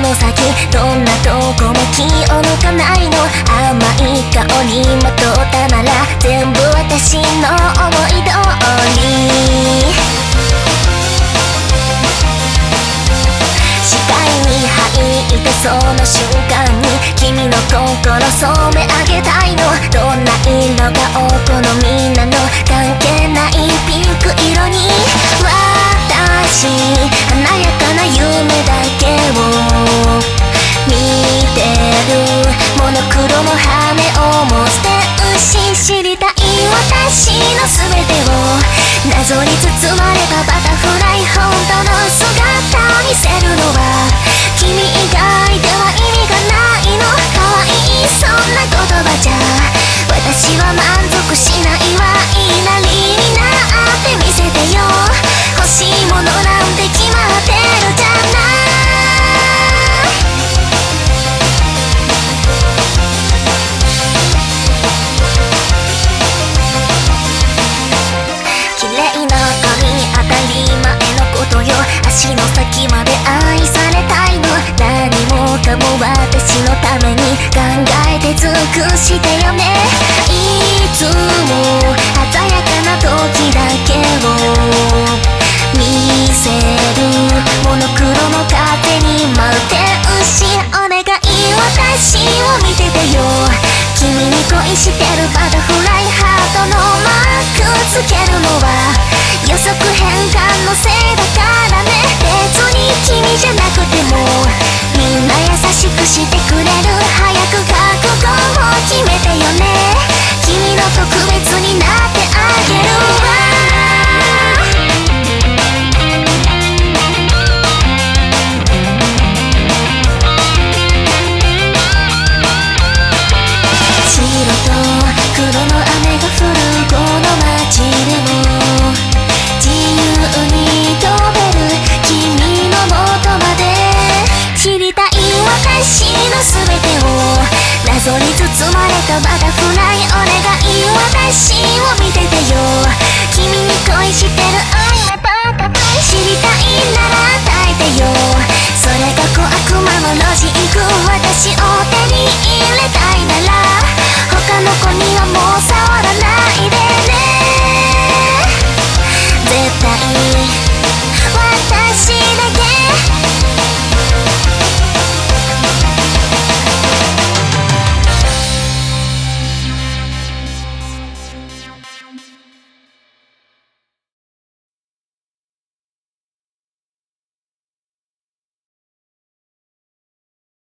の先どんなとこも気を抜かないの甘い香りまとったなら全部私の思い通り視界に入ってその瞬間に君の心染め上げたいのどんな色がお好みなの関係の羽をも捨て牛知りたい私の全てを。謎に包まれたバタフライ本当の私のために考えて尽くしてよね。いつも鮮やかな時だけを見せるモノクロの風に舞って牛お願い私を見ててよ。君に恋してるバタフライハートのマークつけるのは予測変換のせいだに包まれたバタフライお願い私を見ててよ。君に恋して